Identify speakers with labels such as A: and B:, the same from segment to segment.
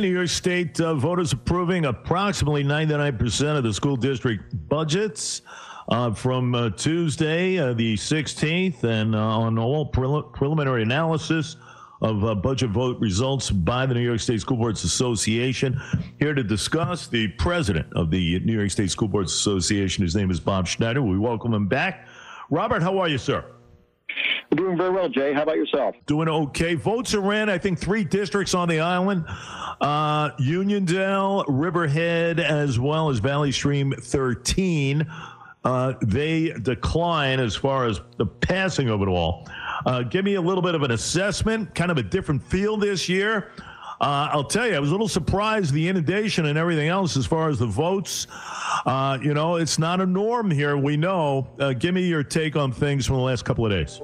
A: New York State uh, voters approving approximately 99% of the school district budgets uh, from uh, Tuesday, uh, the 16th, and uh, on all prel- preliminary analysis of uh, budget vote results by the New York State School Boards Association. Here to discuss the president of the New York State School Boards Association. His name is Bob Schneider. We welcome him back. Robert, how are you, sir?
B: Doing very well, Jay. How about yourself?
A: Doing okay. Votes are in, I think, three districts on the island uh, Uniondale, Riverhead, as well as Valley Stream 13. Uh, they decline as far as the passing of it all. Uh, give me a little bit of an assessment, kind of a different feel this year. Uh, I'll tell you, I was a little surprised the inundation and everything else as far as the votes. Uh, you know, it's not a norm here. We know. Uh, give me your take on things from the last couple of days.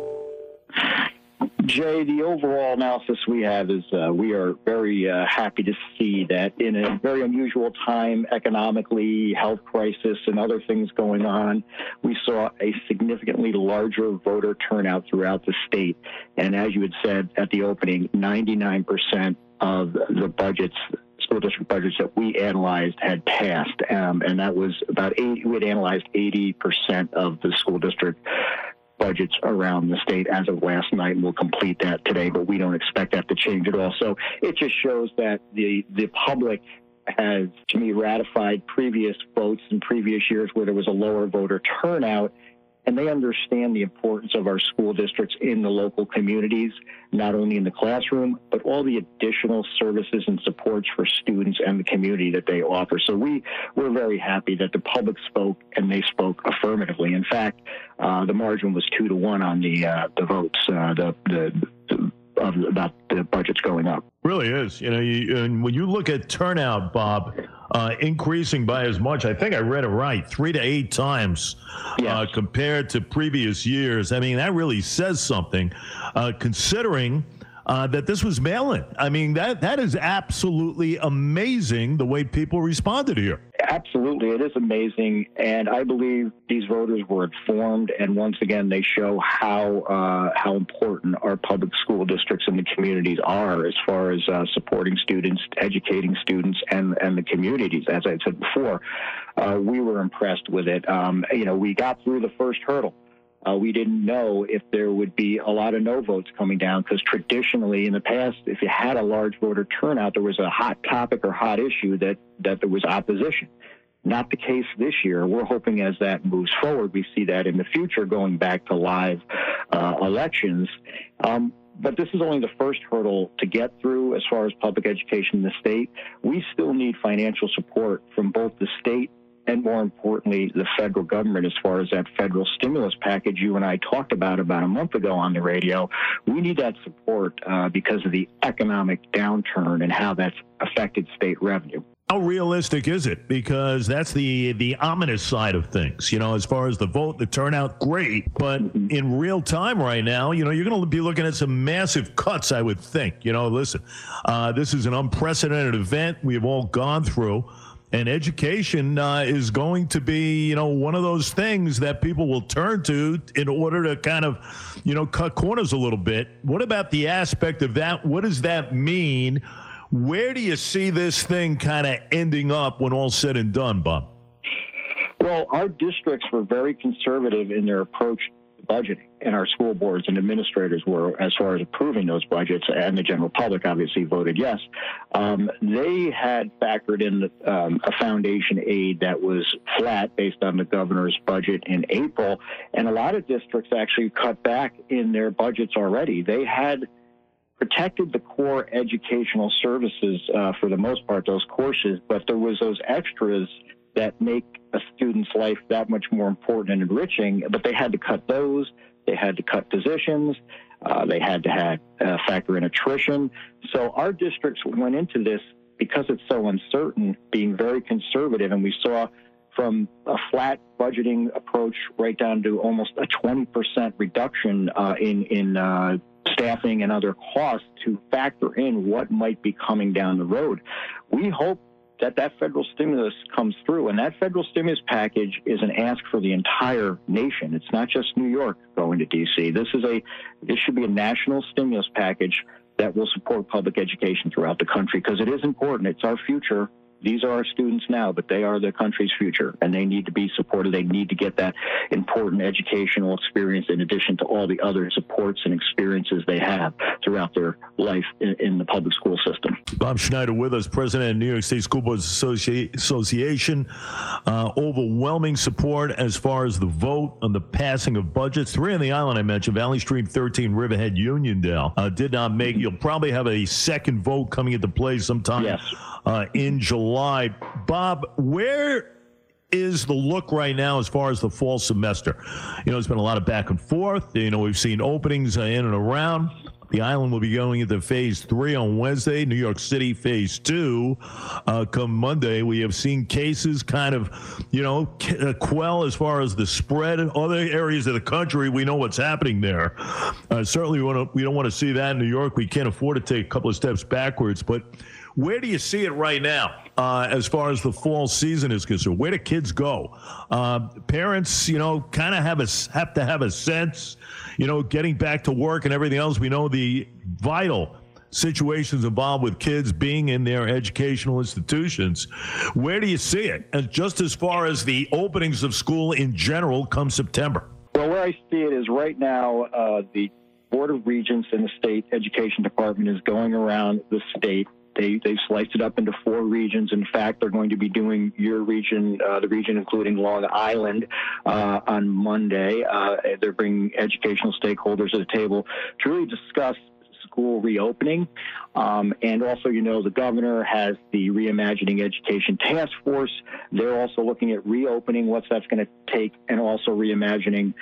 B: Jay, the overall analysis we have is uh, we are very uh, happy to see that in a very unusual time, economically, health crisis, and other things going on, we saw a significantly larger voter turnout throughout the state. And as you had said at the opening, 99% of the budgets school district budgets that we analyzed had passed, um, and that was about 80, we had analyzed 80% of the school district budgets around the state as of last night, and we'll complete that today. But we don't expect that to change at all. So it just shows that the the public has, to me, ratified previous votes in previous years where there was a lower voter turnout and they understand the importance of our school districts in the local communities, not only in the classroom, but all the additional services and supports for students and the community that they offer. So we, we're very happy that the public spoke and they spoke affirmatively. In fact, uh, the margin was two to one on the, uh, the votes, uh, the, the, the of about the budgets going up.
A: Really is. You know, you, and when you look at turnout, Bob, uh, increasing by as much. I think I read it right, three to eight times uh, compared to previous years. I mean, that really says something, uh, considering. Uh, that this was mail-in. I mean, that that is absolutely amazing the way people responded here.
B: Absolutely, it is amazing, and I believe these voters were informed, and once again, they show how uh, how important our public school districts and the communities are as far as uh, supporting students, educating students, and and the communities. As I said before, uh, we were impressed with it. Um, you know, we got through the first hurdle. Uh, we didn't know if there would be a lot of no votes coming down because traditionally in the past, if you had a large voter turnout, there was a hot topic or hot issue that, that there was opposition. Not the case this year. We're hoping as that moves forward, we see that in the future going back to live uh, elections. Um, but this is only the first hurdle to get through as far as public education in the state. We still need financial support from both the state and more importantly, the federal government, as far as that federal stimulus package you and I talked about about a month ago on the radio. We need that support uh, because of the economic downturn and how that's affected state revenue.
A: How realistic is it? Because that's the the ominous side of things. You know, as far as the vote, the turnout, great, but mm-hmm. in real time right now, you know, you're going to be looking at some massive cuts. I would think. You know, listen, uh, this is an unprecedented event we have all gone through. And education uh, is going to be, you know, one of those things that people will turn to in order to kind of, you know, cut corners a little bit. What about the aspect of that? What does that mean? Where do you see this thing kind of ending up when all said and done, Bob?
B: Well, our districts were very conservative in their approach budgeting, and our school boards and administrators were, as far as approving those budgets, and the general public obviously voted yes. Um, they had factored in um, a foundation aid that was flat based on the governor's budget in April, and a lot of districts actually cut back in their budgets already. They had protected the core educational services uh, for the most part, those courses, but there was those extras that make a student's life that much more important and enriching, but they had to cut those. They had to cut positions. Uh, they had to have, uh, factor in attrition. So our districts went into this because it's so uncertain, being very conservative, and we saw from a flat budgeting approach right down to almost a 20% reduction uh, in in uh, staffing and other costs to factor in what might be coming down the road. We hope that that federal stimulus comes through. And that federal stimulus package is an ask for the entire nation. It's not just New York going to D.C. This is a this should be a national stimulus package that will support public education throughout the country because it is important. It's our future these are our students now, but they are the country's future, and they need to be supported. They need to get that important educational experience in addition to all the other supports and experiences they have throughout their life in, in the public school system.
A: Bob Schneider with us, president of New York State School Boards Associ- Association. Uh, overwhelming support as far as the vote on the passing of budgets. Three on the island I mentioned, Valley Stream 13, Riverhead, Uniondale, uh, did not make. You'll probably have a second vote coming into play sometime.
B: Yes
A: uh, in July. Bob, where is the look right now as far as the fall semester? You know, it's been a lot of back and forth. You know, we've seen openings uh, in and around. The island will be going into phase three on Wednesday. New York City, phase two. Uh, come Monday, we have seen cases kind of, you know, uh, quell as far as the spread. In other areas of the country, we know what's happening there. Uh, certainly, we, wanna, we don't want to see that in New York. We can't afford to take a couple of steps backwards. But where do you see it right now uh, as far as the fall season is concerned? Where do kids go? Uh, parents, you know, kind of have a have to have a sense, you know, getting back to work and everything else. We know the vital situations involved with kids being in their educational institutions. Where do you see it? And just as far as the openings of school in general come September.
B: Well, where I see it is right now, uh, the Board of Regents and the state education department is going around the state they they sliced it up into four regions. In fact, they're going to be doing your region, uh, the region including Long Island, uh, on Monday. Uh, they're bringing educational stakeholders to the table to really discuss school reopening. Um, and also, you know, the governor has the Reimagining Education Task Force. They're also looking at reopening, what's that's going to take, and also reimagining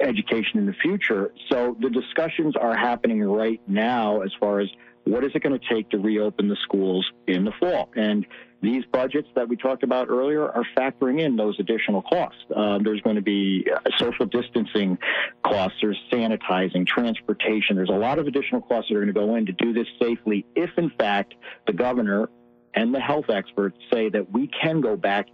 B: education in the future. So the discussions are happening right now as far as what is it going to take to reopen the schools in the fall? And these budgets that we talked about earlier are factoring in those additional costs. Uh, there's going to be uh, social distancing costs, there's sanitizing, transportation. There's a lot of additional costs that are going to go in to do this safely if, in fact, the governor and the health experts say that we can go back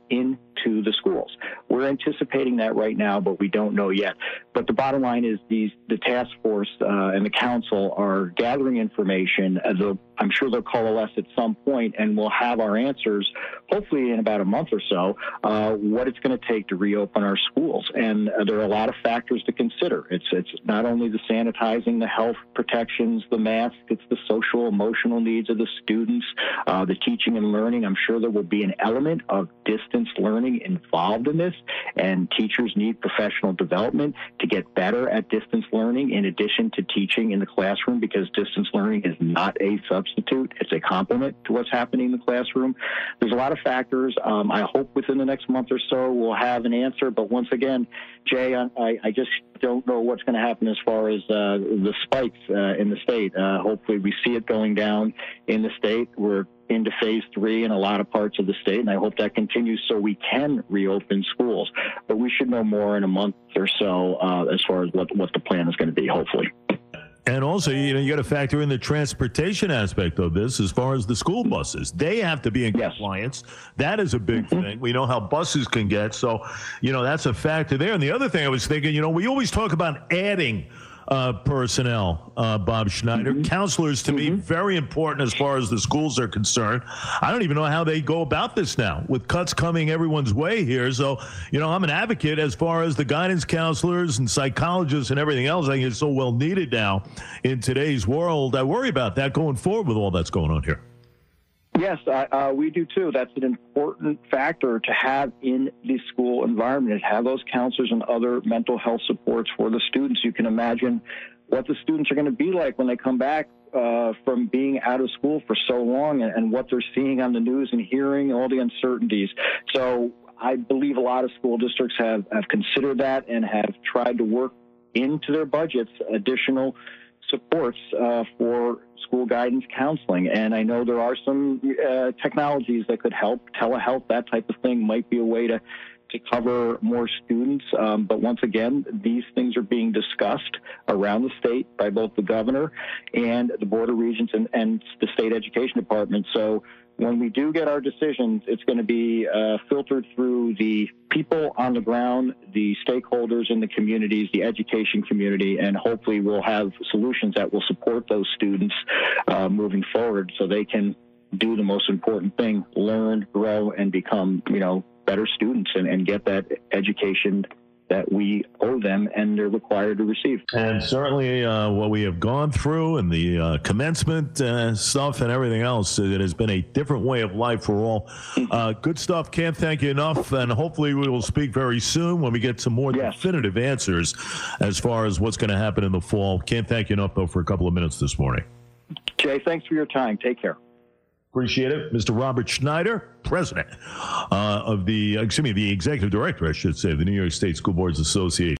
B: into the schools. We're anticipating that right now, but we don't know yet. But the bottom line is these the task force uh, and the council are gathering information. Uh, I'm sure they'll coalesce at some point, and we'll have our answers hopefully in about a month or so. Uh, what it's going to take to reopen our schools, and uh, there are a lot of factors to consider. It's it's not only the sanitizing, the health protections, the mask. It's the social emotional needs of the students, uh, the teaching and learning. I'm sure there will be an element of distance learning involved in this, and teachers need professional development to get better at distance learning in addition to teaching in the classroom because distance learning is not a substitute. It's a complement to what's happening in the classroom. There's a lot of factors. Um, I hope within the next month or so we'll have an answer, but once again, Jay, I, I just don't know what's going to happen as far as uh, the spikes uh, in the state. Uh, hopefully, we see it going down in the state. We're into phase three in a lot of parts of the state, and I hope that continues so we can reopen schools. But we should know more in a month or so uh, as far as what, what the plan is going to be, hopefully.
A: And also, you know, you got to factor in the transportation aspect of this as far as the school buses. They have to be in yes. compliance. That is a big mm-hmm. thing. We know how buses can get. So, you know, that's a factor there. And the other thing I was thinking, you know, we always talk about adding uh, personnel, uh, Bob Schneider. Mm-hmm. Counselors, to mm-hmm. me, very important as far as the schools are concerned. I don't even know how they go about this now with cuts coming everyone's way here. So, you know, I'm an advocate as far as the guidance counselors and psychologists and everything else. I think it's so well needed now in today's world. I worry about that going forward with all that's going on here.
B: Yes, uh, we do too. That's an important factor to have in the school environment, is have those counselors and other mental health supports for the students. You can imagine what the students are going to be like when they come back uh, from being out of school for so long and, and what they're seeing on the news and hearing all the uncertainties. So I believe a lot of school districts have, have considered that and have tried to work into their budgets additional supports uh, for school guidance counseling. And I know there are some uh, technologies that could help. Telehealth, that type of thing, might be a way to to cover more students. Um, but once again, these things are being discussed around the state by both the governor and the Board of Regents and, and the state education department. So when we do get our decisions, it's going to be uh, filtered through the people on the ground, the stakeholders in the communities, the education community, and hopefully we'll have solutions that will support those students uh, moving forward so they can do the most important thing learn, grow, and become, you know, better students and, and get that education that we owe them and they're required to receive.
A: And certainly, uh, what we have gone through and the uh, commencement uh, stuff and everything else, it has been a different way of life for all. Uh, good stuff. Can't thank you enough. And hopefully, we will speak very soon when we get some more
B: Yes.
A: definitive answers as far as what's going to happen in the fall. Can't thank you enough, though, for a couple of minutes this morning.
B: Jay, thanks for your time. Take care.
A: Appreciate it. Mr. Robert Schneider, president uh, of the, excuse me, the executive director, I should say, of the New York State School Boards Association.